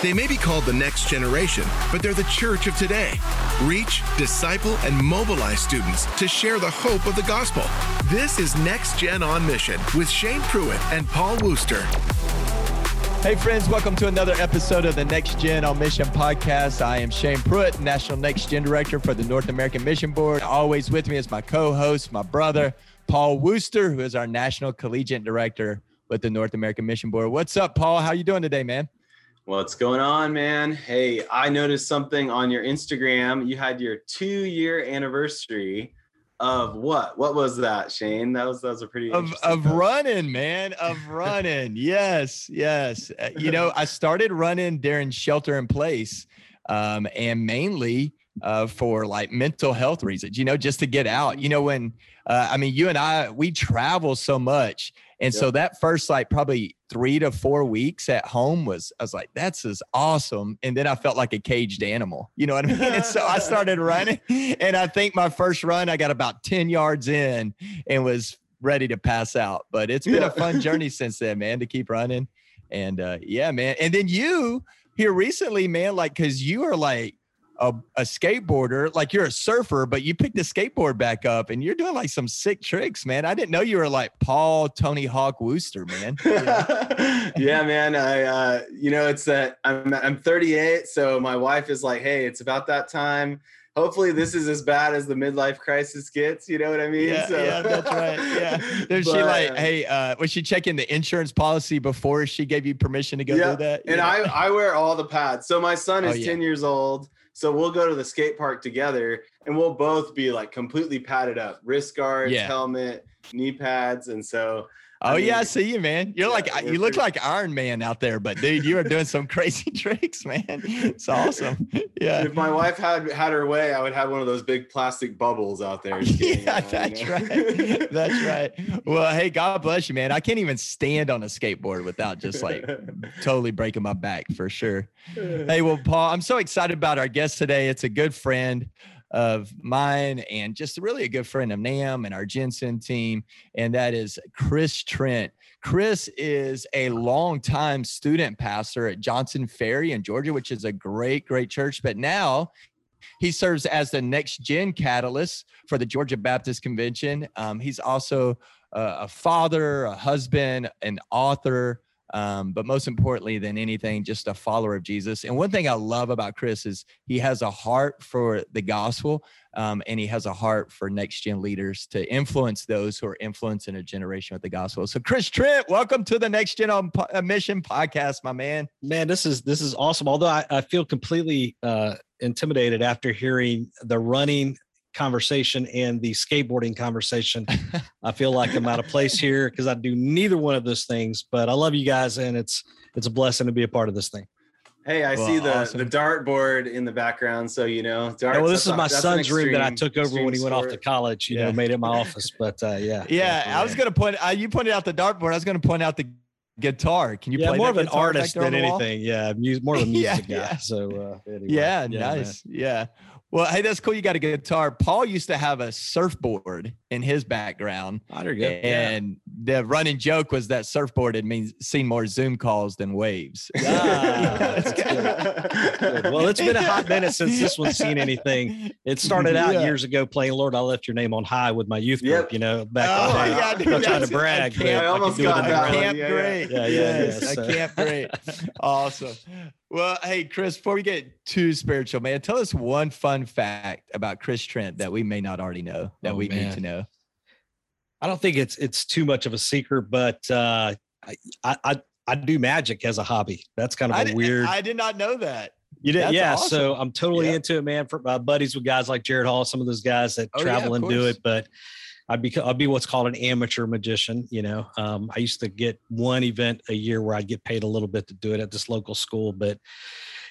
They may be called the next generation, but they're the church of today. Reach, disciple, and mobilize students to share the hope of the gospel. This is Next Gen on Mission with Shane Pruitt and Paul Wooster. Hey, friends, welcome to another episode of the Next Gen on Mission podcast. I am Shane Pruitt, National Next Gen Director for the North American Mission Board. Always with me is my co host, my brother, Paul Wooster, who is our National Collegiate Director with the North American Mission Board. What's up, Paul? How you doing today, man? What's going on, man? Hey, I noticed something on your Instagram. You had your two year anniversary of what? What was that, Shane? That was that was a pretty of of running, man. Of running. yes, yes. Uh, you know, I started running during shelter in place, um, and mainly uh, for like mental health reasons. You know, just to get out. You know, when uh, I mean, you and I we travel so much and yep. so that first like probably three to four weeks at home was I was like, that's is awesome. And then I felt like a caged animal. You know what I mean? and so I started running. And I think my first run, I got about 10 yards in and was ready to pass out. But it's been yeah. a fun journey since then, man, to keep running. And uh, yeah, man. And then you here recently, man, like because you are like a, a skateboarder, like you're a surfer, but you picked the skateboard back up and you're doing like some sick tricks, man. I didn't know you were like Paul Tony Hawk Wooster, man. yeah, man. I, uh, you know, it's that I'm, I'm 38. So my wife is like, Hey, it's about that time. Hopefully this is as bad as the midlife crisis gets. You know what I mean? Yeah, so. yeah that's right. Yeah. Does she like, Hey, uh, was she checking the insurance policy before she gave you permission to go yeah. do that? And I, I wear all the pads. So my son is oh, yeah. 10 years old so we'll go to the skate park together and we'll both be like completely padded up, wrist guards, yeah. helmet, knee pads. And so Oh I mean, yeah, I see you, man. You're yeah, like you look like Iron Man out there, but dude, you are doing some crazy tricks, man. It's awesome. Yeah. If my wife had had her way, I would have one of those big plastic bubbles out there. yeah, out, that's you know? right. That's right. Well, hey, God bless you, man. I can't even stand on a skateboard without just like totally breaking my back for sure. Hey, well, Paul, I'm so excited about our guest today. It's a good friend of mine and just really a good friend of NAMB and our Jensen team, and that is Chris Trent. Chris is a longtime student pastor at Johnson Ferry in Georgia, which is a great, great church. But now he serves as the next gen catalyst for the Georgia Baptist Convention. Um, he's also a father, a husband, an author, um, but most importantly than anything, just a follower of Jesus. And one thing I love about Chris is he has a heart for the gospel um, and he has a heart for next gen leaders to influence those who are influencing a generation with the gospel. So, Chris Trent, welcome to the Next Gen on uh, Mission podcast, my man. Man, this is this is awesome. Although I, I feel completely uh, intimidated after hearing the running conversation and the skateboarding conversation. I feel like I'm out of place here because I do neither one of those things. But I love you guys, and it's it's a blessing to be a part of this thing. Hey, I well, see the awesome. the dartboard in the background, so you know. Darts, yeah, well, this is my son's extreme, room that I took over when he went sport. off to college. You yeah. know, made it my office. But uh, yeah, yeah, yeah, I was going to point. Uh, you pointed out the dartboard. I was going to point out the guitar. Can you yeah, play more of an artist than anything? Yeah, more of a music yeah, guy. Yeah. So uh, anyway. yeah, nice. Man. Yeah. Well, hey, that's cool. You got a guitar. Paul used to have a surfboard in his background. Oh, there. And yeah. the running joke was that surfboard had means seen more Zoom calls than waves. Ah, good. Good. Well, it's been a hot minute since this one's seen anything. It started out yeah. years ago playing "Lord, I Lift Your Name on High" with my youth group. Yep. You know, back oh, in the day. Yeah, I'm trying to brag. I, I almost got that. Camp yeah, great. Yeah, yeah, yes, yeah. So. Camp great. awesome. Well, hey, Chris, before we get too spiritual, man, tell us one fun fact about Chris Trent that we may not already know that oh, we man. need to know. I don't think it's it's too much of a secret, but uh, I, I I do magic as a hobby. That's kind of a I weird. I did not know that. You did, That's yeah. Awesome. So I'm totally yeah. into it, man. For my buddies with guys like Jared Hall, some of those guys that oh, travel yeah, and do it, but I'd be I'd be what's called an amateur magician. You know, um, I used to get one event a year where I'd get paid a little bit to do it at this local school, but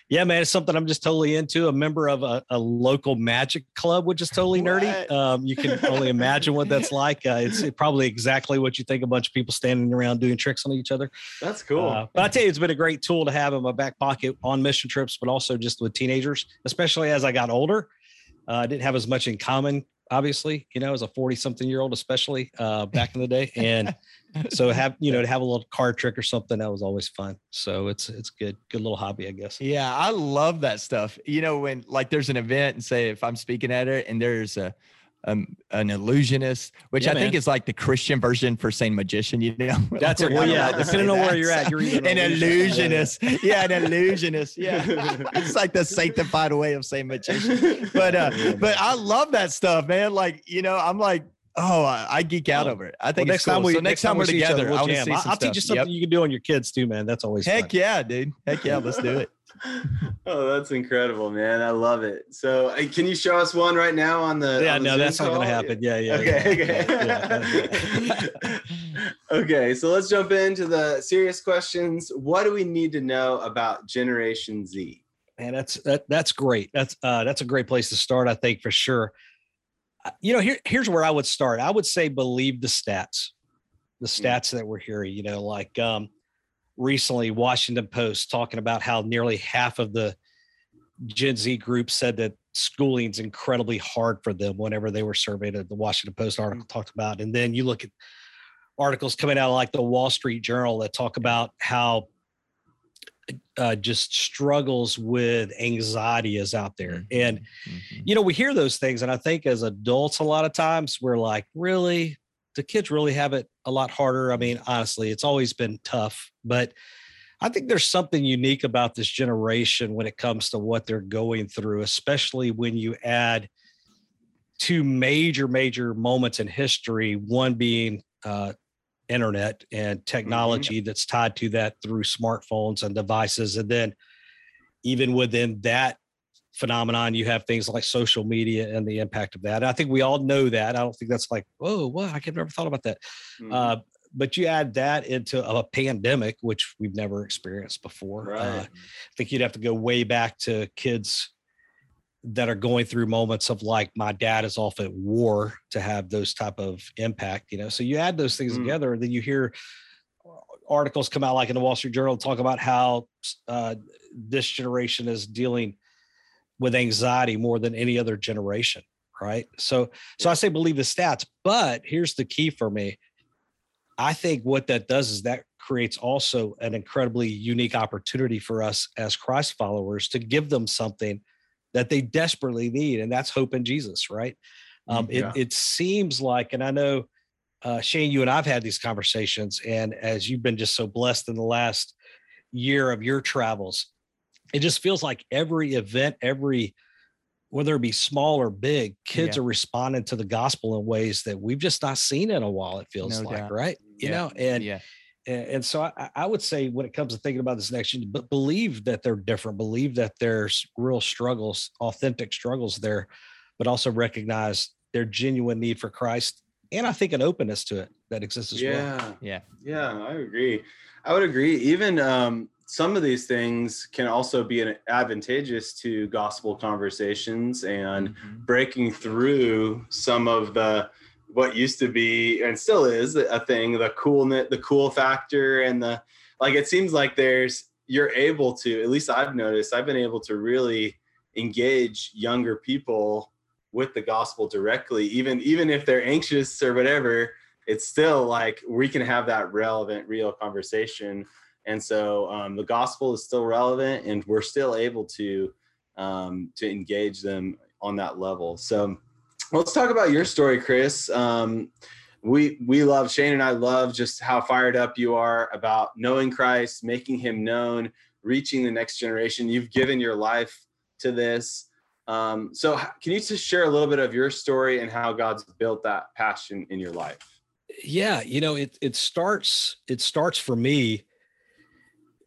yeah, man, it's something I'm just totally into. A member of a, a local magic club, which is totally nerdy. Um, you can only imagine what that's like. Uh, it's probably exactly what you think a bunch of people standing around doing tricks on each other. That's cool. Uh, but I tell you, it's been a great tool to have in my back pocket on mission trips, but also just with teenagers, especially as I got older. Uh, I didn't have as much in common obviously, you know, as a 40 something year old, especially uh, back in the day. And so have, you know, to have a little card trick or something, that was always fun. So it's, it's good, good little hobby, I guess. Yeah. I love that stuff. You know, when like there's an event and say, if I'm speaking at it and there's a, um, an illusionist, which yeah, I man. think is like the Christian version for saying magician. You know, that's it. Well, yeah, depending on where you're at, you're an, an illusionist. yeah, an illusionist. Yeah, it's like the sanctified way of saying magician. But uh, but I love that stuff, man. Like you know, I'm like. Oh, I, I geek out oh. over it. I think well, next cool. time we so next time we're together, we'll I'll, I'll teach you something yep. you can do on your kids too, man. That's always heck fun. yeah, dude. Heck yeah, let's do it. oh, that's incredible, man! I love it. So, can you show us one right now on the? Yeah, on the no, Zoom that's call? not going to happen. Yeah, yeah. Okay, yeah, okay. Yeah, okay, so let's jump into the serious questions. What do we need to know about Generation Z? Man, that's that, that's great. That's uh, that's a great place to start, I think, for sure. Uh, you know, here here's where I would start. I would say believe the stats, the hmm. stats mm. that we're hearing. You know, like um, recently Washington Post talking about how nearly half of the Gen Z group said that schooling's incredibly hard for them whenever they were surveyed. The Washington Post article mm-hmm. talked about, and then you look at articles coming out like the Wall Street Journal that talk about how uh, just struggles with anxiety is out there. Mm-hmm. And, mm-hmm. you know, we hear those things. And I think as adults, a lot of times we're like, really? the kids really have it a lot harder. I mean, honestly, it's always been tough, but I think there's something unique about this generation when it comes to what they're going through, especially when you add two major, major moments in history, one being uh, internet and mm-hmm. technology mm-hmm. that's tied to that through smartphones and devices. And then even within that phenomenon. You have things like social media and the impact of that. I think we all know that. I don't think that's like, oh, what? I could never thought about that. Mm-hmm. Uh, but you add that into a pandemic, which we've never experienced before. Uh, right. Uh, I think you'd have to go way back to kids that are going through moments of like my dad is off at war to have those type of impact you know so you add those things mm. together and then you hear articles come out like in the wall street journal talk about how uh, this generation is dealing with anxiety more than any other generation right? So so i say believe the stats but here's the key for me. I think what that does is that creates also an incredibly unique opportunity for us as christ followers to give them something that they desperately need and that's hope in jesus right? Um, yeah. it, it seems like and i know uh, shane you and i've had these conversations and as you've been just so blessed in the last year of your travels it just feels like every event, every whether it be small or big, kids yeah. are responding to the gospel in ways that we've just not seen in a while. It feels no like, doubt. right? You yeah. know, and yeah. And, so I, I, would say when it comes to thinking about this next year, but believe that they're different, believe that there's real struggles, authentic struggles there, but also recognize their genuine need for Christ. And I think an openness to it that exists as yeah. well. Yeah. Yeah. I agree. I would agree. Even um, some of these things can also be an advantageous to gospel conversations and mm-hmm. breaking through some of the what used to be and still is a thing the coolness the cool factor and the like it seems like there's you're able to at least i've noticed i've been able to really engage younger people with the gospel directly even even if they're anxious or whatever it's still like we can have that relevant real conversation and so um, the gospel is still relevant and we're still able to um, to engage them on that level. So let's talk about your story chris. Um, we we love shane and i love just how fired up you are about knowing christ making him known reaching the next generation. You've given your life to this. Um, so can you just share a little bit of your story and how god's built that passion in your life? Yeah you know it it starts it starts for me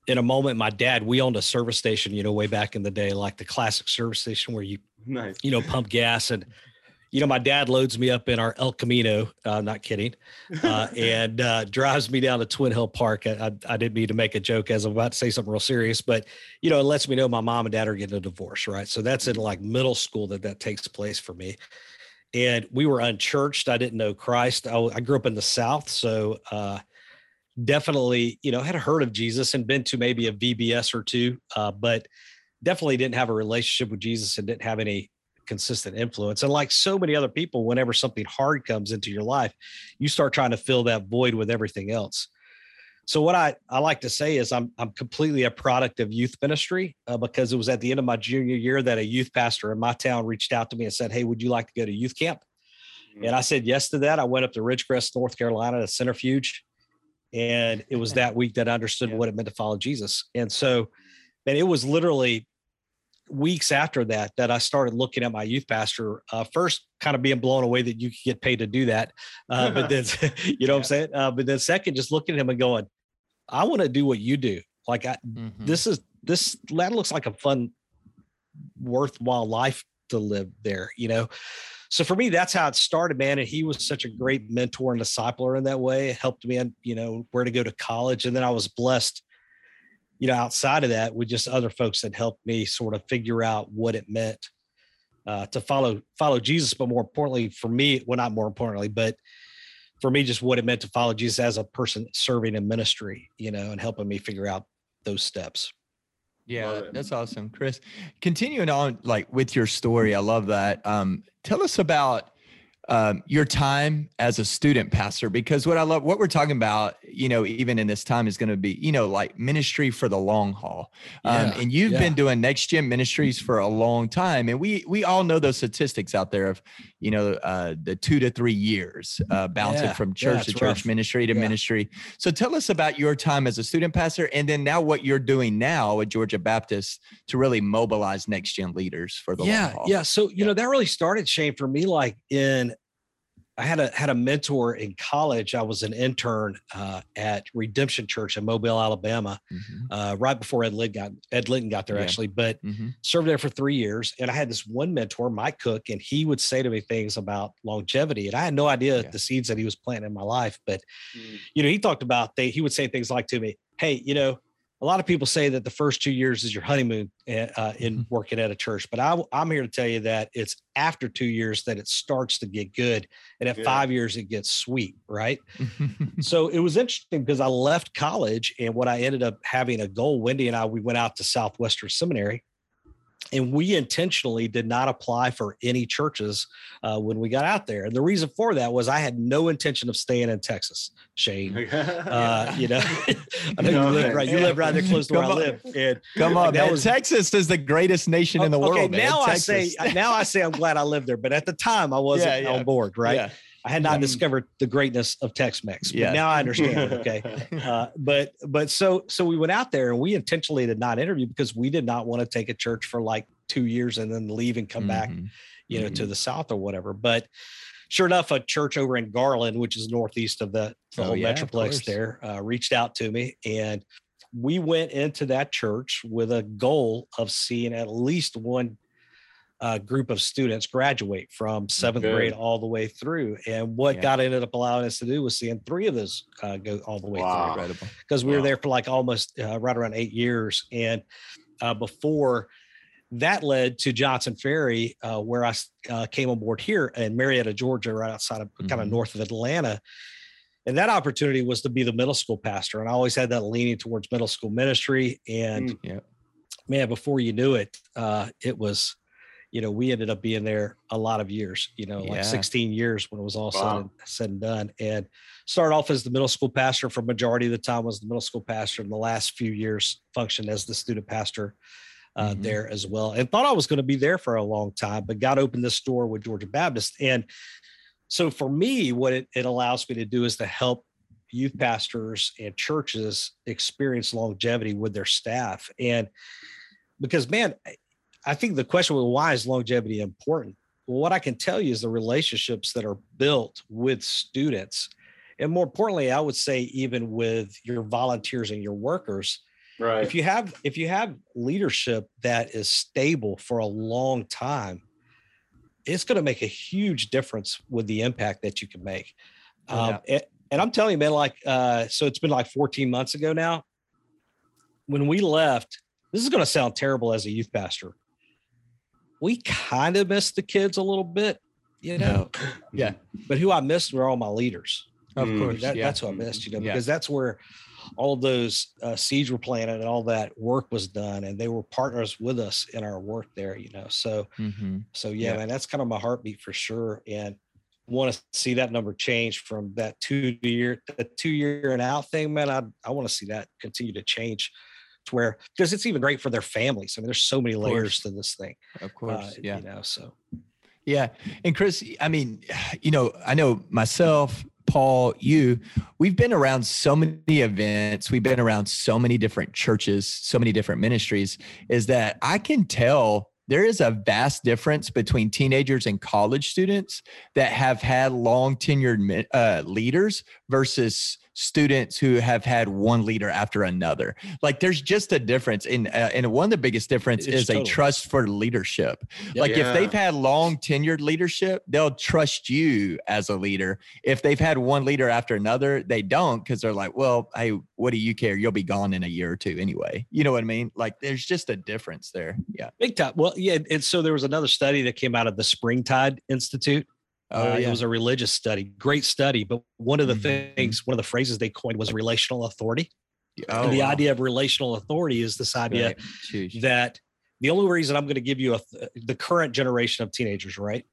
in a moment, my dad, we owned a service station, you know, way back in the day, like the classic service station where you, nice. you know, pump gas. And, you know, my dad loads me up in our El Camino, uh, not kidding, uh, and uh, drives me down to Twin Hill Park. I, I, I, didn't mean to make a joke as I'm about to say something real serious, but, you know, it lets me know my mom and dad are getting a divorce, right? So that's in like middle school that that takes place for me. And we were unchurched. I didn't know Christ. I, I grew up in the South. So, uh, definitely, you know, had heard of Jesus and been to maybe a VBS or two, uh, but definitely didn't have a relationship with Jesus and didn't have any consistent influence. And like so many other people, whenever something hard comes into your life, you start trying to fill that void with everything else. So what I, I like to say is I'm I'm completely a product of youth ministry uh, because it was at the end of my junior year that a youth pastor in my town reached out to me and said, "Hey, would you like to go to youth camp?" Mm-hmm. And I said yes to that. I went up to Ridgecrest, North Carolina, to Centrifuge, and it was that week that I understood yeah. what it meant to follow Jesus. And so, and it was literally weeks after that that I started looking at my youth pastor. Uh, first, kind of being blown away that you could get paid to do that, uh, but then you know yeah. what I'm saying. Uh, but then second, just looking at him and going, I want to do what you do. Like I, mm-hmm. this is this that looks like a fun, worthwhile life to live there. You know. So for me, that's how it started, man. And he was such a great mentor and discipler in that way. It helped me, you know, where to go to college. And then I was blessed you know, outside of that, with just other folks that helped me sort of figure out what it meant uh, to follow follow Jesus, but more importantly for me, well, not more importantly, but for me, just what it meant to follow Jesus as a person serving in ministry, you know, and helping me figure out those steps. Yeah, that's awesome, Chris. Continuing on, like with your story, I love that. Um, tell us about um, your time as a student pastor because what i love what we're talking about you know even in this time is going to be you know like ministry for the long haul. Um, yeah, and you've yeah. been doing next gen ministries for a long time and we we all know those statistics out there of you know uh, the two to three years uh, bouncing yeah, from church to church rough. ministry to ministry. So tell us about your time as a student pastor and then now what you're doing now at georgia baptist to really mobilize next gen leaders for the yeah yeah so you know that really started shane for me like in I had a had a mentor in college. I was an intern uh, at Redemption Church in Mobile, Alabama, mm-hmm. uh, right before Ed Litton got Ed Litton got there yeah. actually, but mm-hmm. served there for three years. And I had this one mentor, Mike Cook, and he would say to me things about longevity, and I had no idea yeah. the seeds that he was planting in my life. But mm-hmm. you know, he talked about they he would say things like to me, "Hey, you know." A lot of people say that the first two years is your honeymoon eh, uh, in mm-hmm. working at a church, but I, am here to tell you that it's after two years that it starts to get good, and at five years it gets sweet, right? so it was interesting because I left college, and what I ended up having a goal. Wendy and I we went out to Southwestern Seminary, and we intentionally did not apply for any churches uh, when we got out there. And the reason for that was I had no intention of staying in Texas, Shane. Uh, you know, I know you live right. You live right there close to where I live. And Come on, man. Was, Texas is the greatest nation in the okay, world. Now I say, now I say I'm glad I lived there, but at the time I wasn't yeah, yeah. on board. Right. Yeah. I had not um, discovered the greatness of Tex-Mex, but yeah. now I understand. okay, uh, but but so so we went out there and we intentionally did not interview because we did not want to take a church for like two years and then leave and come mm-hmm. back, you know, mm-hmm. to the south or whatever. But sure enough, a church over in Garland, which is northeast of the, the oh, whole yeah, metroplex there, uh, reached out to me and we went into that church with a goal of seeing at least one uh, group of students graduate from seventh Good. grade all the way through. And what yeah. God ended up allowing us to do was seeing three of those uh, go all the way wow. through. Because we wow. were there for like almost uh, right around eight years. And uh, before that led to Johnson Ferry, uh, where I uh, came on board here in Marietta, Georgia, right outside of mm-hmm. kind of north of Atlanta. And that opportunity was to be the middle school pastor. And I always had that leaning towards middle school ministry. And mm, yeah. man, before you knew it, it was you know, we ended up being there a lot of years, you know, yeah. like 16 years when it was all wow. said, and, said and done. And started off as the middle school pastor for majority of the time was the middle school pastor. And the last few years functioned as the student pastor uh, mm-hmm. there as well. And thought I was going to be there for a long time, but God opened this door with Georgia Baptist. And so for me, what it, it allows me to do is to help youth pastors and churches experience longevity with their staff. And because man, I think the question was why is longevity important? Well, what I can tell you is the relationships that are built with students. And more importantly, I would say even with your volunteers and your workers. Right. If you have if you have leadership that is stable for a long time, it's going to make a huge difference with the impact that you can make. Oh, um, and, and, I'm telling you, man, like uh, so it's been like 14 months ago now. When we left, this is going to sound terrible as a youth pastor we kind of missed the kids a little bit, you know. yeah. But who I missed were all my leaders. Of mm, course. That, yeah. That's what I missed, you know, because yeah. that's where all of those uh, seeds were planted and all that work was done, and they were partners with us in our work there. You know, so mm-hmm. so yeah, yeah, man, that's kind of my heartbeat for sure, and want to see that number change from that two year the two year and out thing, man. I I want to see that continue to change to where because it's even great for their families. I mean, there's so many layers to this thing. Of course, uh, yeah. You know, so yeah. And Chris, I mean, you know, I know myself, Paul, you, we've been around so many events, we've been around so many different churches, so many different ministries, is that I can tell there is a vast difference between teenagers and college students that have had long tenured uh, leaders versus students who have had one leader after another. Like there's just a difference in uh, and one of the biggest difference it's is totally. a trust for leadership. Like yeah. if they've had long tenured leadership, they'll trust you as a leader. If they've had one leader after another, they don't because they're like, well, hey, what do you care? You'll be gone in a year or two anyway. You know what I mean? Like there's just a difference there. Yeah. Big time. Well, yeah. And so there was another study that came out of the Springtide Institute Oh, uh, yeah. It was a religious study, great study. But one of the mm-hmm. things, one of the phrases they coined was relational authority. Oh, and the wow. idea of relational authority is this idea right. that the only reason I'm going to give you a, the current generation of teenagers, right?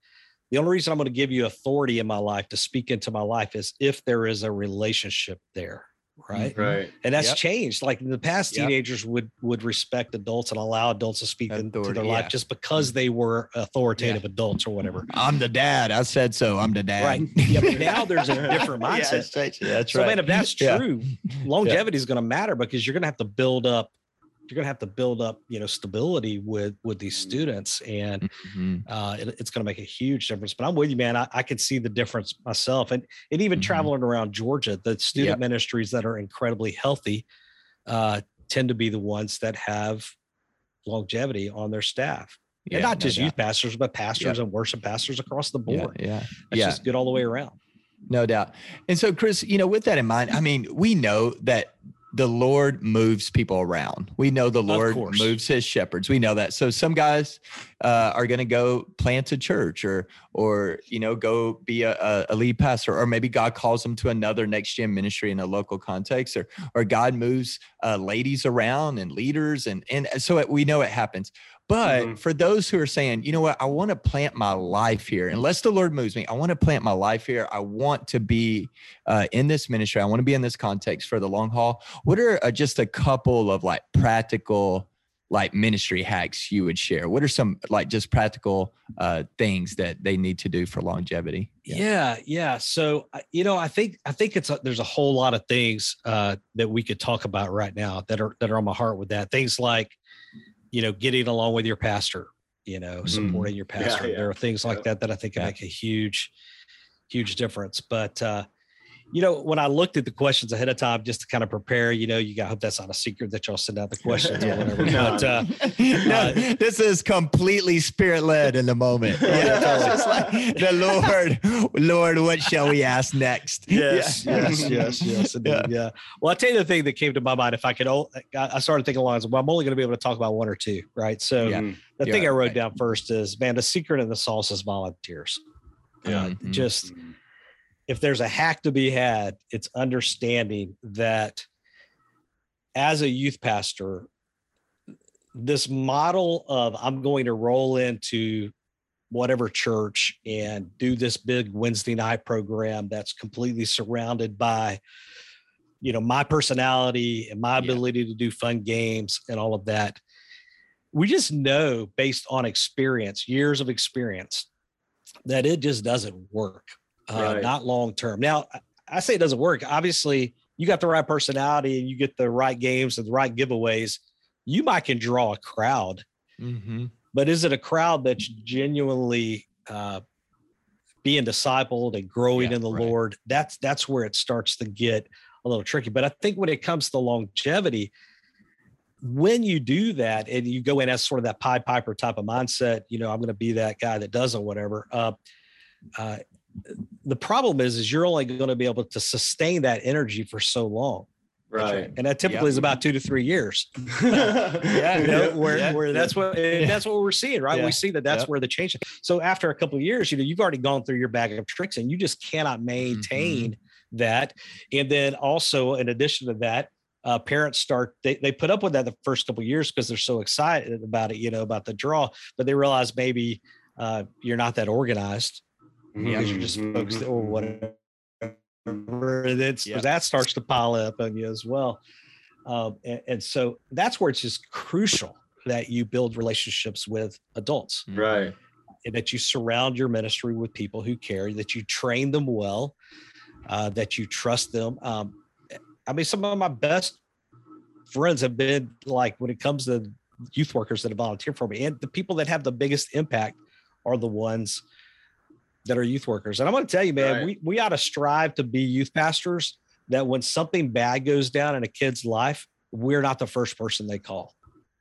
The only reason I'm going to give you authority in my life to speak into my life is if there is a relationship there right. Right. And that's yep. changed. Like in the past teenagers yep. would would respect adults and allow adults to speak Authority, into their yeah. life just because they were authoritative yeah. adults or whatever. I'm the dad. I said so. I'm the dad. Right. Yeah but now there's a different mindset. yeah, that's right. so man if that's true longevity is going to matter because you're going to have to build up you're going to have to build up you know stability with with these mm-hmm. students and mm-hmm. uh, it, it's going to make a huge difference but i'm with you man i, I could see the difference myself and and even mm-hmm. traveling around georgia the student yep. ministries that are incredibly healthy uh, tend to be the ones that have longevity on their staff yeah, and not no just doubt. youth pastors but pastors yep. and worship pastors across the board yeah, yeah. it's yeah. just good all the way around no doubt and so chris you know with that in mind i mean we know that the Lord moves people around. We know the Lord moves his shepherds. We know that. So some guys uh, are going to go plant a church or, or, you know, go be a, a, lead pastor, or maybe God calls them to another next gen ministry in a local context or, or God moves uh, ladies around and leaders. And, and so we know it happens. But mm-hmm. for those who are saying, you know what, I want to plant my life here, unless the Lord moves me, I want to plant my life here. I want to be uh, in this ministry. I want to be in this context for the long haul. What are uh, just a couple of like practical, like ministry hacks you would share? What are some like just practical uh, things that they need to do for longevity? Yeah, yeah. yeah. So you know, I think I think it's a, there's a whole lot of things uh, that we could talk about right now that are that are on my heart with that. Things like you know, getting along with your pastor, you know, mm-hmm. supporting your pastor. Yeah, yeah. There are things like that that I think can make a huge, huge difference. But uh, you know, when I looked at the questions ahead of time just to kind of prepare, you know, you got, I hope that's not a secret that y'all send out the questions or whatever. But uh, no, uh, this is completely spirit led in the moment. Yeah, just like the Lord, Lord, what shall we ask next? Yes, yeah. yes, yes, yes. Indeed, yeah. yeah. Well, I'll tell you the thing that came to my mind. If I could, I started thinking along, well, I'm only going to be able to talk about one or two, right? So yeah. the thing I wrote right. down first is, man, the secret of the sauce is volunteers. Yeah. Uh, mm-hmm. Just, if there's a hack to be had, it's understanding that as a youth pastor, this model of I'm going to roll into whatever church and do this big Wednesday night program that's completely surrounded by you know my personality and my ability yeah. to do fun games and all of that we just know based on experience years of experience that it just doesn't work uh, right. not long term. Now, I say it doesn't work. Obviously, you got the right personality and you get the right games and the right giveaways. You might can draw a crowd, mm-hmm. but is it a crowd that's genuinely uh, being discipled and growing yeah, in the right. Lord? That's that's where it starts to get a little tricky. But I think when it comes to longevity, when you do that and you go in as sort of that Pied Piper type of mindset, you know, I'm going to be that guy that doesn't whatever. Uh, uh, the problem is is you're only going to be able to sustain that energy for so long. Right. And that typically is about two to three years. Yeah you know, where, yeah. where that's what yeah. that's what we're seeing right? Yeah. we see that that's where the change so after a couple of years you know you've already gone through your bag of tricks and you just cannot maintain mm-hmm. that. And then also in addition to that uh, parents start they, they put up with that the first couple of years because they're so excited about it you know about the draw but they realize maybe uh, you're not that organized mm-hmm. because you're just focused or whatever and then yep. that starts to pile up on you as well. Um, and, and, so that's where it's just crucial that you build relationships with adults. Right. And that you surround your ministry with people who care that you train them well uh, that you trust them. Um, I mean, some of my best friends have been like when it comes to youth workers that have volunteered for me, and the people that have the biggest impact are the ones that are youth workers. And I'm going to tell you, man, right. we we ought to strive to be youth pastors. That when something bad goes down in a kid's life, we're not the first person they call.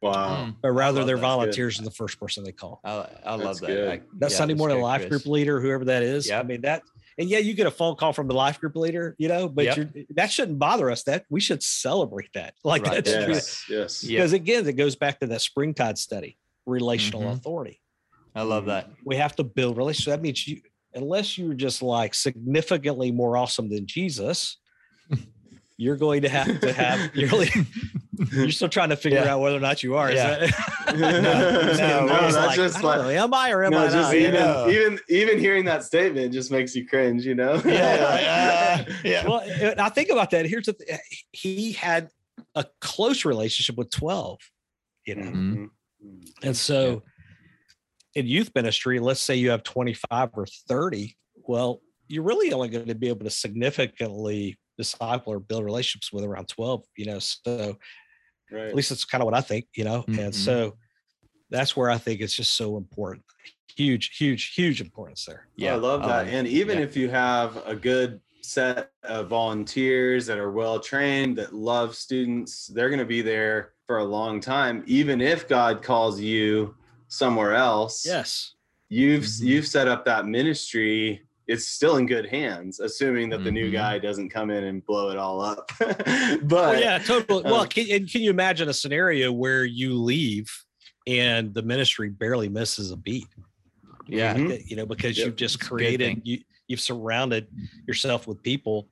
Wow. Hmm. But rather their volunteers are the first person they call. I, I love that. I, that yeah, Sunday morning life Chris. group leader, whoever that is. Yeah. I mean, that and yeah, you get a phone call from the life group leader, you know, but yep. that shouldn't bother us. That we should celebrate that. Like right. that's yes, yes. Because again, it goes back to that springtide study, relational mm-hmm. authority. I love that. We have to build relationships. That means you, unless you're just like significantly more awesome than Jesus, you're going to have to have you're really you're still trying to figure yeah. out whether or not you are. Yeah. That, no, no, no that's like, just like know, am I or am no, I not? Even, know. even even hearing that statement just makes you cringe, you know? yeah, uh, yeah. Well, I think about that. Here's the th- he had a close relationship with 12, you know. Mm-hmm. And so in youth ministry, let's say you have 25 or 30, well, you're really only going to be able to significantly disciple or build relationships with around 12 you know so right. at least that's kind of what i think you know mm-hmm. and so that's where i think it's just so important huge huge huge importance there yeah i love that um, and even yeah. if you have a good set of volunteers that are well trained that love students they're going to be there for a long time even if god calls you somewhere else yes you've mm-hmm. you've set up that ministry it's still in good hands, assuming that mm-hmm. the new mm-hmm. guy doesn't come in and blow it all up. but well, yeah, totally. Um, well, can, can you imagine a scenario where you leave and the ministry barely misses a beat? Yeah, mm-hmm. you know, because yep. you've just created you you've surrounded yourself with people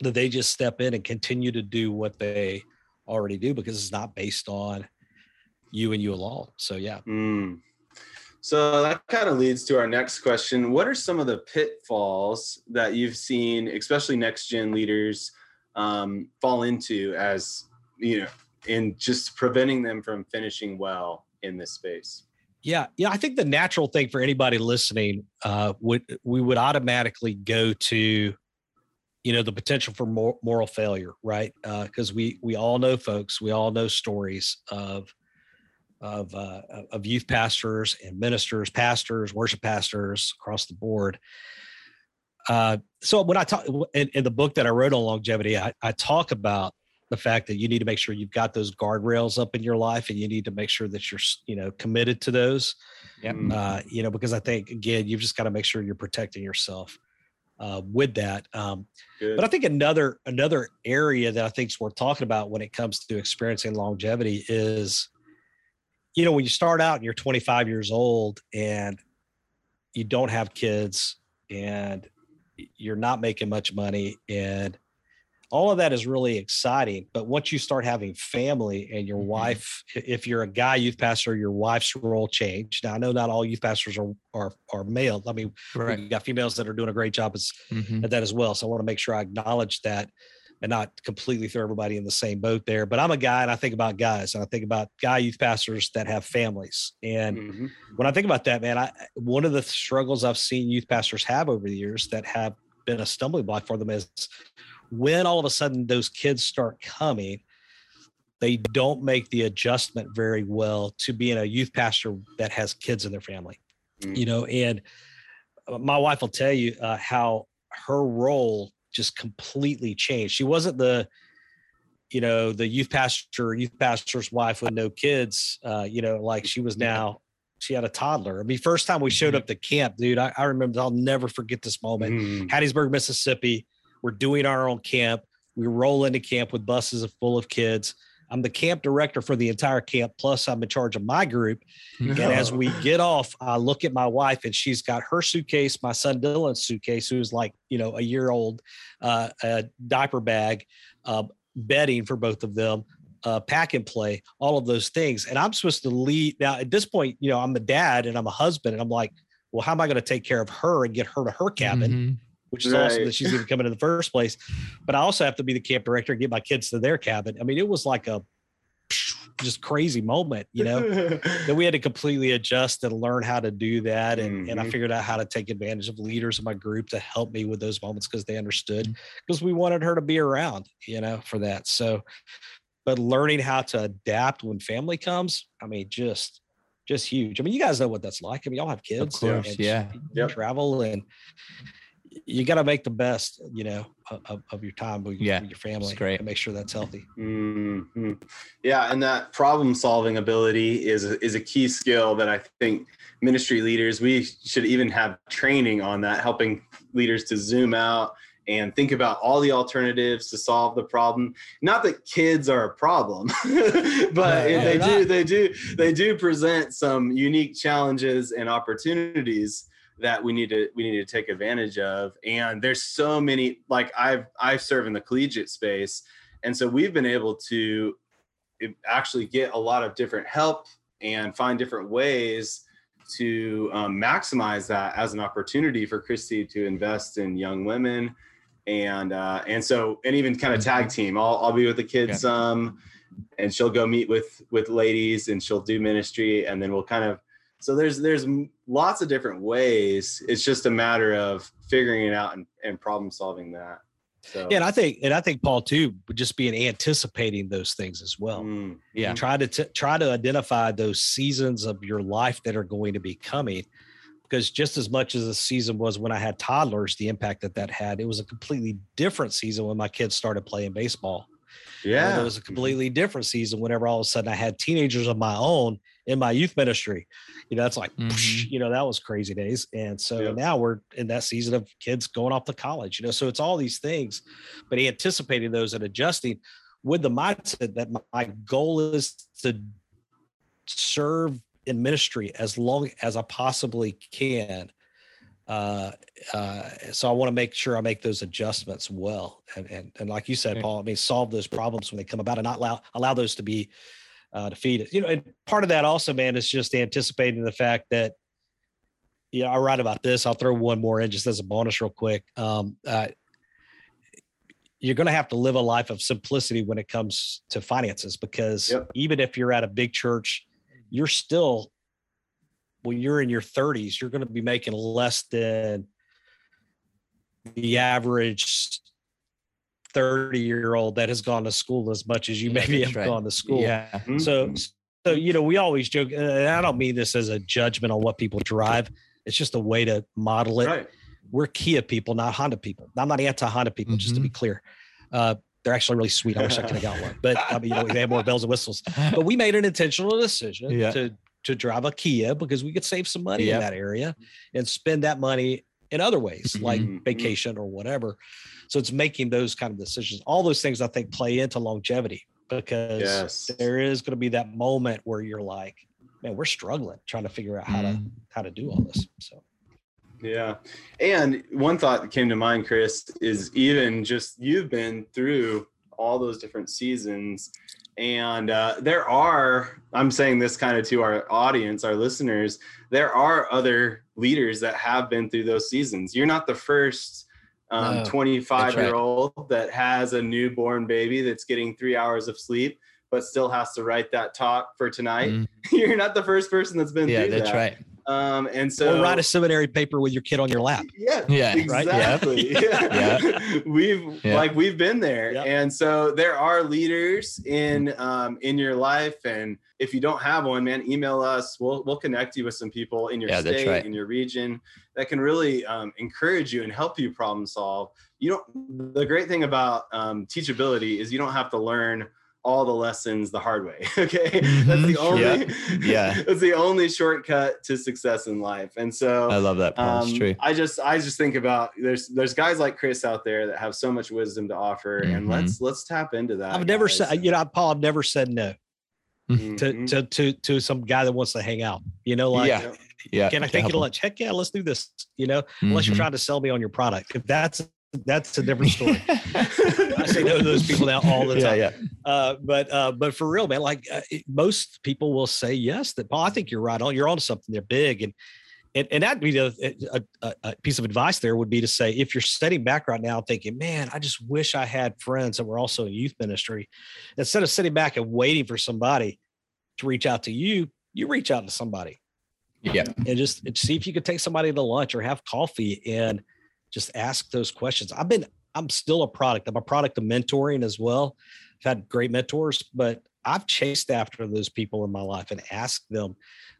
that they just step in and continue to do what they already do because it's not based on you and you alone. So yeah. Mm. So that kind of leads to our next question. What are some of the pitfalls that you've seen, especially next gen leaders, um, fall into as, you know, in just preventing them from finishing well in this space? Yeah, yeah. I think the natural thing for anybody listening uh, would we would automatically go to, you know, the potential for moral failure, right? Because uh, we we all know folks, we all know stories of of, uh, of youth pastors and ministers, pastors, worship pastors across the board. Uh, so when I talk in, in, the book that I wrote on longevity, I, I, talk about the fact that you need to make sure you've got those guardrails up in your life, and you need to make sure that you're you know committed to those. Yep. Uh, you know, because I think again, you've just got to make sure you're protecting yourself uh, with that. Um, but I think another another area that I think is worth talking about when it comes to experiencing longevity is you know, when you start out and you're 25 years old and you don't have kids and you're not making much money and all of that is really exciting but once you start having family and your mm-hmm. wife if you're a guy youth pastor your wife's role changed now i know not all youth pastors are are, are male i mean right. we got females that are doing a great job as, mm-hmm. at that as well so i want to make sure i acknowledge that and not completely throw everybody in the same boat there. But I'm a guy and I think about guys and I think about guy youth pastors that have families. And mm-hmm. when I think about that, man, I one of the struggles I've seen youth pastors have over the years that have been a stumbling block for them is when all of a sudden those kids start coming, they don't make the adjustment very well to being a youth pastor that has kids in their family. Mm-hmm. You know, and uh, my wife will tell you uh, how her role just completely changed. She wasn't the, you know, the youth pastor, youth pastor's wife with no kids. Uh, you know, like she was now, she had a toddler. I mean, first time we showed mm-hmm. up to camp, dude, I, I remember, I'll never forget this moment. Mm. Hattiesburg, Mississippi. We're doing our own camp. We roll into camp with buses full of kids. I'm the camp director for the entire camp. Plus, I'm in charge of my group. And as we get off, I look at my wife, and she's got her suitcase, my son Dylan's suitcase, who's like you know a year old, uh, a diaper bag, uh, bedding for both of them, uh, pack and play, all of those things. And I'm supposed to lead. Now, at this point, you know, I'm a dad and I'm a husband, and I'm like, well, how am I going to take care of her and get her to her cabin? Mm-hmm. Which is right. awesome that she's even coming in the first place. But I also have to be the camp director and get my kids to their cabin. I mean, it was like a just crazy moment, you know, that we had to completely adjust and learn how to do that. And, mm-hmm. and I mm-hmm. figured out how to take advantage of leaders in my group to help me with those moments because they understood because mm. we wanted her to be around, you know, for that. So but learning how to adapt when family comes, I mean, just just huge. I mean, you guys know what that's like. I mean, y'all have kids, of course, and yeah, yep. travel, and you got to make the best, you know, of, of your time with, yeah, with your family. great. And make sure that's healthy. Mm-hmm. Yeah, and that problem solving ability is is a key skill that I think ministry leaders we should even have training on that, helping leaders to zoom out and think about all the alternatives to solve the problem. Not that kids are a problem, but no, they do they do they do present some unique challenges and opportunities that we need to we need to take advantage of. And there's so many like I've I've served in the collegiate space, and so we've been able to actually get a lot of different help and find different ways to um, maximize that as an opportunity for Christy to invest in young women and uh, and so and even kind of tag mm-hmm. team. I'll I'll be with the kids yeah. um, and she'll go meet with with ladies and she'll do ministry and then we'll kind of so there's there's lots of different ways. It's just a matter of figuring it out and, and problem solving that. So. Yeah, and I think, and I think Paul too, would just be in anticipating those things as well. Mm, yeah, try to t- try to identify those seasons of your life that are going to be coming, because just as much as the season was when I had toddlers, the impact that that had, it was a completely different season when my kids started playing baseball. Yeah. And it was a completely different season whenever all of a sudden I had teenagers of my own in my youth ministry. You know, that's like, mm-hmm. you know, that was crazy days. And so yep. now we're in that season of kids going off to college, you know, so it's all these things, but anticipating those and adjusting with the mindset that my goal is to serve in ministry as long as I possibly can. Uh, uh, so I want to make sure I make those adjustments well, and and, and like you said, Paul, I mean, solve those problems when they come about, and not allow allow those to be uh, it, You know, and part of that also, man, is just anticipating the fact that. Yeah, I write about this. I'll throw one more in just as a bonus, real quick. Um, uh, you're going to have to live a life of simplicity when it comes to finances because yep. even if you're at a big church you're still when you're in your 30s you're going to be making less than the average 30 year old that has gone to school as much as you maybe have right. gone to school yeah so mm-hmm. so you know we always joke and i don't mean this as a judgment on what people drive it's just a way to model it right. we're kia people not honda people i'm not anti honda people mm-hmm. just to be mm-hmm. clear uh, they're actually really sweet. I wish I could have got one, but I mean, you know, they have more bells and whistles. But we made an intentional decision yeah. to to drive a Kia because we could save some money in that area and spend that money in other ways, like mm-hmm. vacation or whatever. So it's making those kind of decisions. All those things I think play into longevity because yes. there is going to be that moment where you're like, man, we're struggling trying to figure out how to mm-hmm. how to do all this. So yeah. And one thought that came to mind, Chris, is even just you've been through all those different seasons. And uh, there are, I'm saying this kind of to our audience, our listeners, there are other leaders that have been through those seasons. You're not the first um, 25 year old that has a newborn baby that's getting three hours of sleep but still has to write that talk for tonight. Mm. You're not the first person that's been through that. yeah, through that's that. right. Um, and so or write a seminary paper with your kid on your lap. Yeah, yeah, exactly. Right? Yeah. yeah. we've yeah. like we've been there, yep. and so there are leaders in um, in your life, and if you don't have one, man, email us. We'll we'll connect you with some people in your yeah, state, right. in your region, that can really um, encourage you and help you problem solve. You don't. The great thing about um, teachability is you don't have to learn all the lessons the hard way. Okay. Mm-hmm. That's the only yeah. yeah. that's the only shortcut to success in life. And so I love that. Um, true. I just I just think about there's there's guys like Chris out there that have so much wisdom to offer. Mm-hmm. And let's let's tap into that. I've never said you know, Paul, I've never said no. Mm-hmm. To, to to to some guy that wants to hang out, you know, like yeah, yeah. Can I take you to lunch? Heck yeah, let's do this. You know, unless you're mm-hmm. trying to sell me on your product. If that's that's a different story. I say no to those people now all the time. Yeah, yeah. Uh, but uh, but for real, man, like uh, most people will say yes. That Paul, I think you're right on. You're on something. They're big, and and and that be a, a, a, piece of advice. There would be to say if you're sitting back right now thinking, man, I just wish I had friends that were also in youth ministry. Instead of sitting back and waiting for somebody to reach out to you, you reach out to somebody. Yeah, and just see if you could take somebody to lunch or have coffee and just ask those questions. I've been, I'm still a product. I'm a product of mentoring as well. I've had great mentors, but I've chased after those people in my life and asked them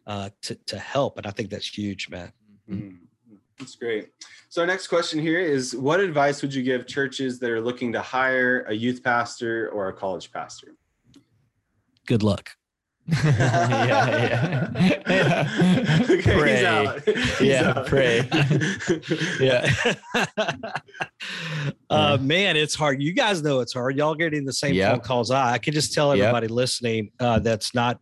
uh, to, to help. And I think that's huge, man. Mm-hmm. That's great. So our next question here is what advice would you give churches that are looking to hire a youth pastor or a college pastor? Good luck. Yeah, yeah. yeah. Okay, pray. Yeah, pray. yeah. uh, man, it's hard. You guys know it's hard. Y'all getting the same yep. phone calls I. I can just tell everybody yep. listening uh, that's not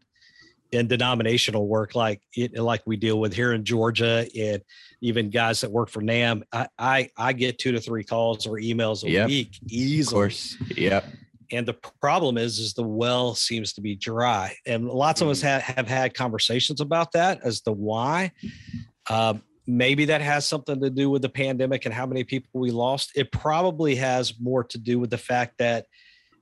in denominational work like it like we deal with here in Georgia and even guys that work for NAMB. I I, I get two to three calls or emails a yep. week easily. Of course. Yep and the problem is is the well seems to be dry and lots of us mm. have, have had conversations about that as to why um, maybe that has something to do with the pandemic and how many people we lost it probably has more to do with the fact that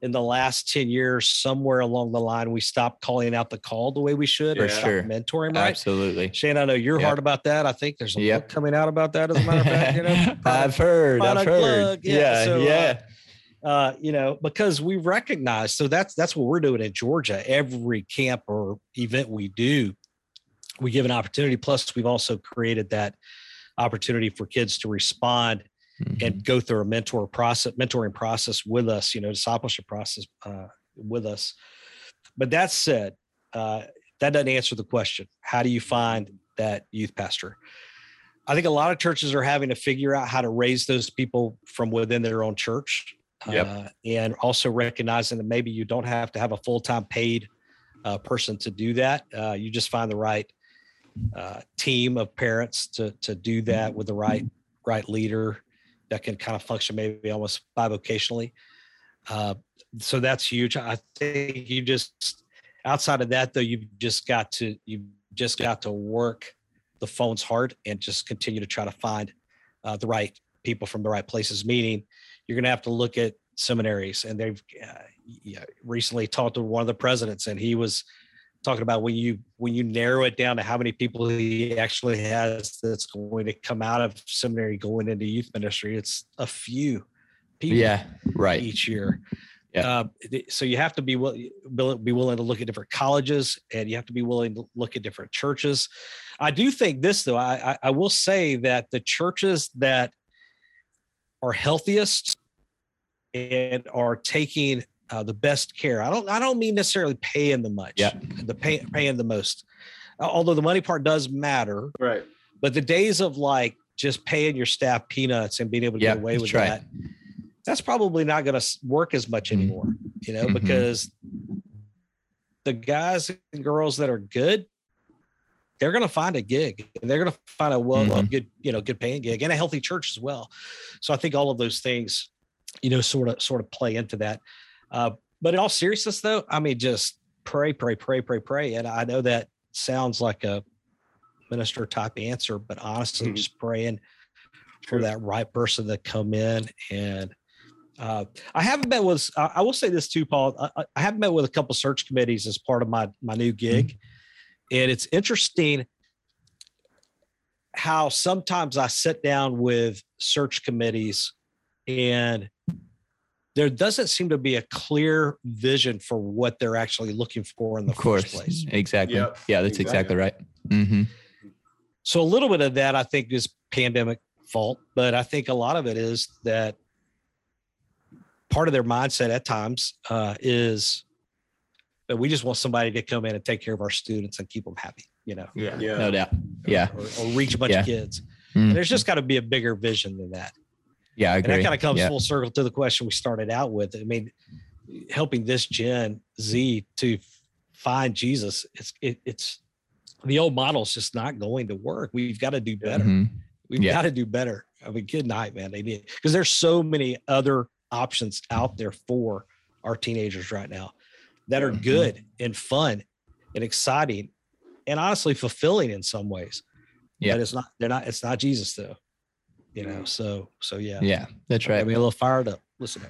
in the last 10 years somewhere along the line we stopped calling out the call the way we should For or sure. mentoring right absolutely shane i know you're yep. hard about that i think there's a yep. book coming out about that as a matter of fact you know i've heard i've heard yeah yeah, so, yeah. Uh, uh, you know, because we recognize. So that's that's what we're doing in Georgia. Every camp or event we do, we give an opportunity. Plus, we've also created that opportunity for kids to respond mm-hmm. and go through a mentor process, mentoring process with us. You know, discipleship process uh, with us. But that said, uh, that doesn't answer the question. How do you find that youth pastor? I think a lot of churches are having to figure out how to raise those people from within their own church Yep. Uh, and also recognizing that maybe you don't have to have a full time paid uh, person to do that. Uh, you just find the right uh, team of parents to to do that with the right right leader that can kind of function maybe almost bivocationally. Uh, so that's huge. I think you just outside of that though, you've just got to you've just got to work the phones hard and just continue to try to find uh, the right people from the right places. Meaning you're going to have to look at seminaries. And they've uh, recently talked to one of the presidents, and he was talking about when you when you narrow it down to how many people he actually has that's going to come out of seminary going into youth ministry. It's a few people. Yeah, right. Each year. Yeah. Uh, so you have to be willing be willing to look at different colleges, and you have to be willing to look at different churches. I do think this though. I, I will say that the churches that are healthiest and are taking uh, the best care. I don't I don't mean necessarily paying the much. Yeah. The pay, paying the most. Although the money part does matter. Right. But the days of like just paying your staff peanuts and being able to get away with right. that, that's probably not going to work as much mm-hmm. anymore, you know, mm-hmm. because the guys and girls that are good, they're going to find a gig and they're going to find a well, mm-hmm. good, you know, good paying gig and a healthy church as well. So I think all of those things, you know, sort of, sort of play into that. Uh, but in all seriousness though, I mean, just pray, pray, pray, pray, pray. And I know that sounds like a minister type answer, but honestly, mm-hmm. just praying for that right person to come in and uh, I haven't met with. I will say this too, Paul. I, I, haven't met with a couple search committees as part of my my new gig, mm-hmm. And it's interesting how sometimes I sit down with search committees and there doesn't seem to be a clear vision for what they're actually looking for in the of course. first place. Exactly. Yep. Yeah, that's exactly, exactly right. Mm-hmm. So a little bit of that I think is pandemic fault, but I think a lot of it is that part of their mindset at times uh, is that we just want somebody to come in and take care of our students and keep them happy, you know? Yeah. yeah. No doubt. Yeah. Or, or reach a bunch yeah. of kids. Mm-hmm. there's just got to be a bigger vision than that. Yeah. I agree. And that kind of comes yeah. full circle to the question we started out with. I mean, helping this Gen Z to find Jesus, it's, it, it's, the old model is just not going to work. We've got to do better. Mm-hmm. We've yeah. got to do better. I mean, good night, man. They need because there's so many other options out there for our teenagers right now that are mm-hmm. good and fun and exciting and honestly fulfilling in some ways. Yeah, but it's not. They're not. It's not Jesus though. You know. So so yeah. Yeah, that's right. I mean, a little fired up. Listen.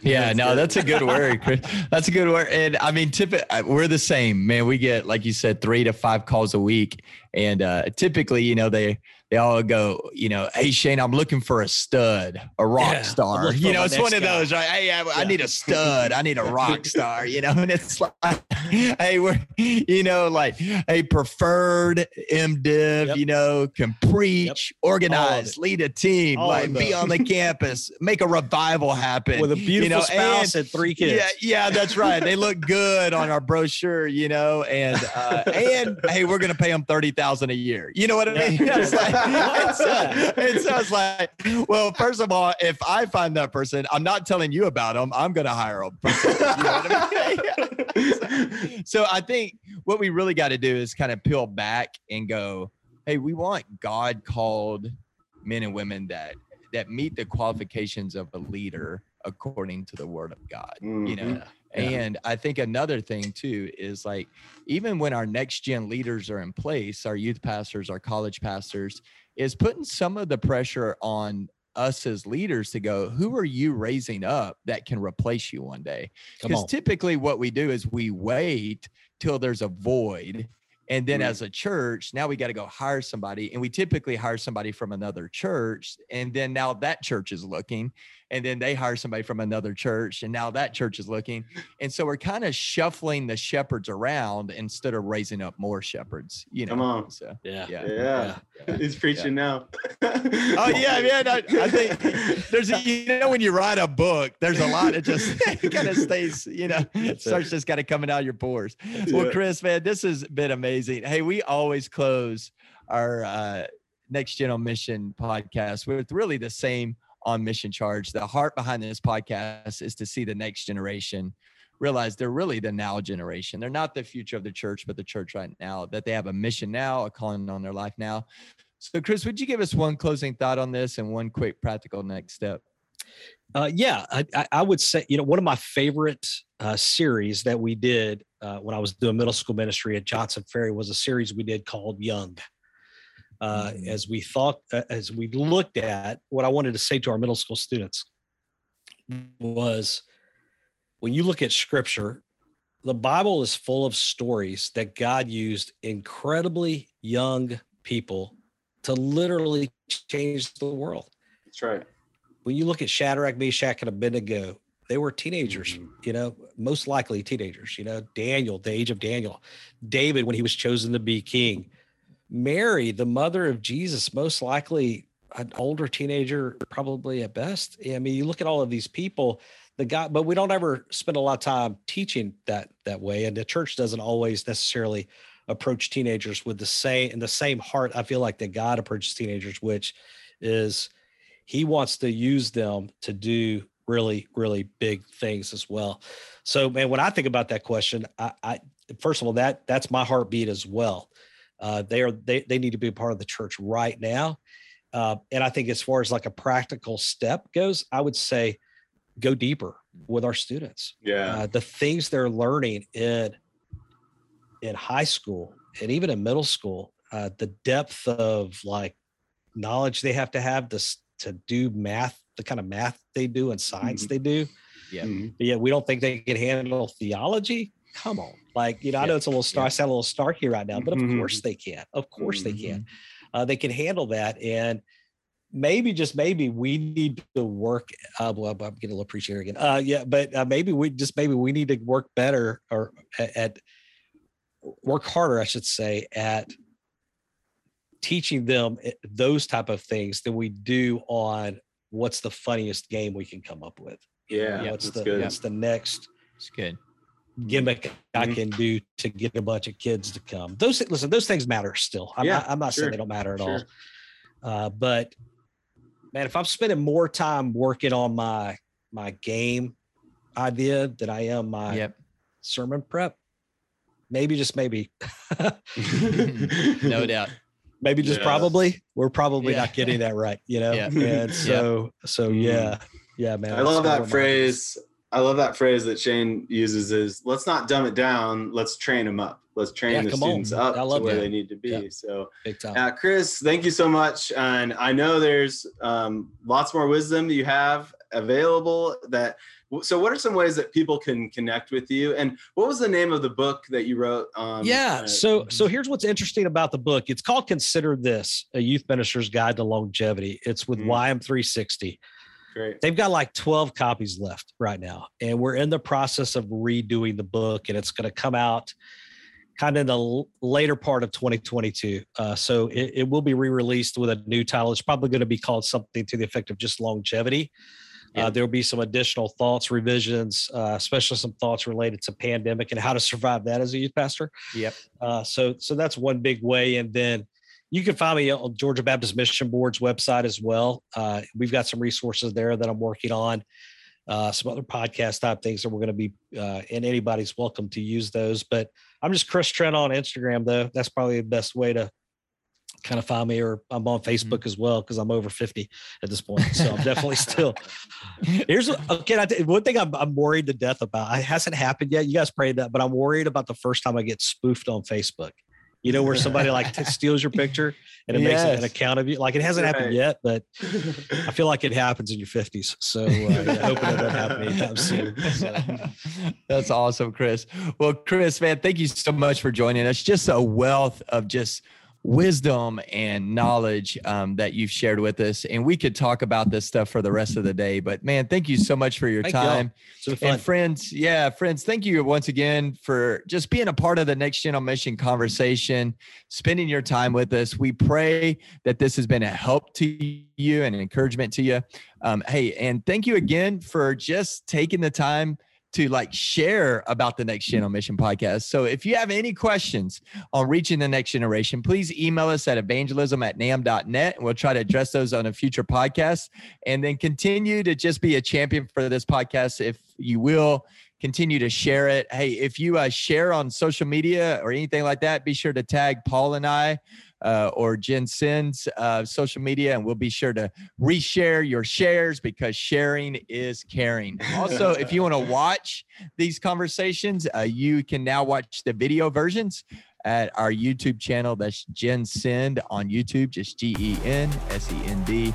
Yeah, no, that's a good word, Chris. That's a good word. And I mean, tip, it, uh, we're the same, man. We get, like you said, three to five calls a week. And uh, typically, you know, they they all go, you know, hey Shane, I'm looking for a stud, a rock yeah, star. You know, it's one of those, right? Hey, I, yeah. I, need a stud, I need a rock star. You know, and it's like, hey, we're, you know, like, hey, preferred MDiv, yep. you know, can preach, yep. organize, lead a team, all like be on the campus, make a revival happen with a beautiful you know, spouse and, and, three kids. Yeah, yeah, that's right. They look good on our brochure, you know, and uh, and hey, we're gonna pay them thirty thousand a year. You know what I mean? It's like, it sounds like, well, first of all, if I find that person, I'm not telling you about them. I'm going to hire them. You know I mean? so, so I think what we really got to do is kind of peel back and go, hey, we want God called men and women that that meet the qualifications of a leader according to the word of God. Mm-hmm. You know, yeah. And I think another thing too is like, even when our next gen leaders are in place, our youth pastors, our college pastors, is putting some of the pressure on us as leaders to go, who are you raising up that can replace you one day? Because typically what we do is we wait till there's a void. And then mm-hmm. as a church, now we got to go hire somebody. And we typically hire somebody from another church. And then now that church is looking and then they hire somebody from another church and now that church is looking. And so we're kind of shuffling the shepherds around instead of raising up more shepherds you know come on. so yeah. yeah, yeah. yeah. he's preaching yeah. now. Oh yeah man I, I, think there's a, you know when you write a book there's a lot of just kind of stays you know it. starts just kind of coming out of your pores. Well chris man this has been amazing. Hey we always close our uh next gen on mission podcast with really the same on mission charge. The heart behind this podcast is to see the next generation realize they're really the now generation. They're not the future of the church, but the church right now, that they have a mission now, a calling on their life now. So, Chris, would you give us one closing thought on this and one quick practical next step? Uh, yeah, I, I, would say, you know, one of my favorite uh, series that we did uh, when I was doing middle school ministry at Johnson Ferry was a series we did called Young uh, mm-hmm. as we thought, uh, as we looked at what I wanted to say to our middle school students was when you look at scripture, the Bible is full of stories that God used incredibly young people to literally change the world. That's right. When you look at Shadrach, Meshach, and Abednego, they were teenagers, mm-hmm. you know, most likely teenagers, you know, Daniel, the age of Daniel, David, when he was chosen to be king, Mary, the mother of Jesus, most likely an older teenager, probably at best. I mean, you look at all of these people, the guy, but we don't ever spend a lot of time teaching that that way. And the church doesn't always necessarily approach teenagers with the same in the same heart. I feel like that God approaches teenagers, which is he wants to use them to do really, really big things as well. So, man, when I think about that question, I, I first of all, that that's my heartbeat as well. Uh, they are they, they need to be a part of the church right now. Uh, and I think as far as like a practical step goes, I would say go deeper with our students. Yeah. Uh, the things they're learning in in high school and even in middle school, uh, the depth of like knowledge they have to have to to do math, the kind of math they do and science mm-hmm. they do. Yeah. Mm-hmm. Yeah, we don't think they can handle theology. Come on. Like, you know, I know it's a little star, yeah. I sound a little starky right now, but of mm-hmm. course they can. Of course mm-hmm. they can. Mm-hmm. Uh, they can handle that. And maybe just maybe we need to work. Uh, well, I'm getting a little preachy again. Uh, yeah, but uh, maybe we just maybe we need to work better or at, at work harder, I should say, at teaching them eh, those type of things than we do on what's the funniest game we can come up with. Yeah, what's the good. what's the next? It's good gimmick I mm-hmm. can do to get a bunch of kids to come. Those listen, those things matter still. I'm yeah, not, I'm not sure. saying they don't matter at sure. all. Uh, but man, if I'm spending more time working on my my game idea than I am my yep. sermon prep, maybe just maybe. no doubt. maybe just probably. We're probably yeah. not getting that right, you know. Yeah. And so, so mm-hmm. yeah, yeah, man. I love that phrase. I love that phrase that Shane uses is let's not dumb it down, let's train them up. Let's train yeah, the students on. up to where that. they need to be. Yeah. So, uh, Chris, thank you so much. And I know there's um, lots more wisdom you have available that so what are some ways that people can connect with you and what was the name of the book that you wrote um, yeah uh, so so here's what's interesting about the book it's called consider this a youth minister's guide to longevity it's with mm-hmm. ym 360 Great. They've got like 12 copies left right now. And we're in the process of redoing the book, and it's going to come out kind of in the later part of 2022. Uh, so it, it, will be re released with a new title. It's probably going to be called something to the effect of just longevity. Uh, yeah. Uh, there will be some additional thoughts, revisions, uh, especially some thoughts related to pandemic and how to survive that as a youth pastor. Yep. Uh, so, so that's one big way. And then you can find me on Georgia Baptist Mission Board's website as well. Uh, we've got some resources there that I'm working on. Uh, some other podcast type things that we're going to be, and anybody's welcome to use those. But I'm just Chris Trent on Instagram, though. That's probably the best way to kind of find me or I'm on mm-hmm. Facebook as well because I'm over 50 at this point. So I'm definitely still. Here's okay. I one thing I'm, I'm worried to death about. It hasn't happened yet. You guys prayed that, but I'm worried about the first time I get spoofed on Facebook. You know, where somebody like t- steals your picture and it yes. makes an account of you. Like it hasn't right. happened yet, but I feel like it happens in your 50s. So uh, yeah, hoping it doesn't happen anytime soon. So. That's awesome, Chris. Well, Chris, man, thank you so much for joining us. Just a wealth of just wisdom and knowledge um, that you've shared with us. And we could talk about this stuff for the rest of the day. But man, thank you so much for your thank time. So and friends, yeah, friends, thank you once again for just being a part of the Next Gen on Mission conversation, spending your time with us. We pray that this has been a help to you and an encouragement to you. Um, hey, and thank you again for just taking the time to like share about the Next Gen on Mission podcast. So if you have any questions on reaching the next generation, please email us at evangelism at namb.net and we'll try to address those on a future podcast. And then continue to just be a champion for this podcast if you will continue to share it. Hey, if you uh, share on social media or anything like that, be sure to tag Paul and I uh, or Gen Send uh, social media, and we'll be sure to reshare your shares because sharing is caring. Also, if you want to watch these conversations, uh, you can now watch the video versions at our YouTube channel. That's Gen Send on YouTube, just G E N S E N D.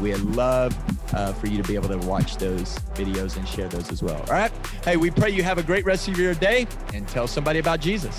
We'd love uh, for you to be able to watch those videos and share those as well. All right. Hey, we pray you have a great rest of your day and tell somebody about Jesus.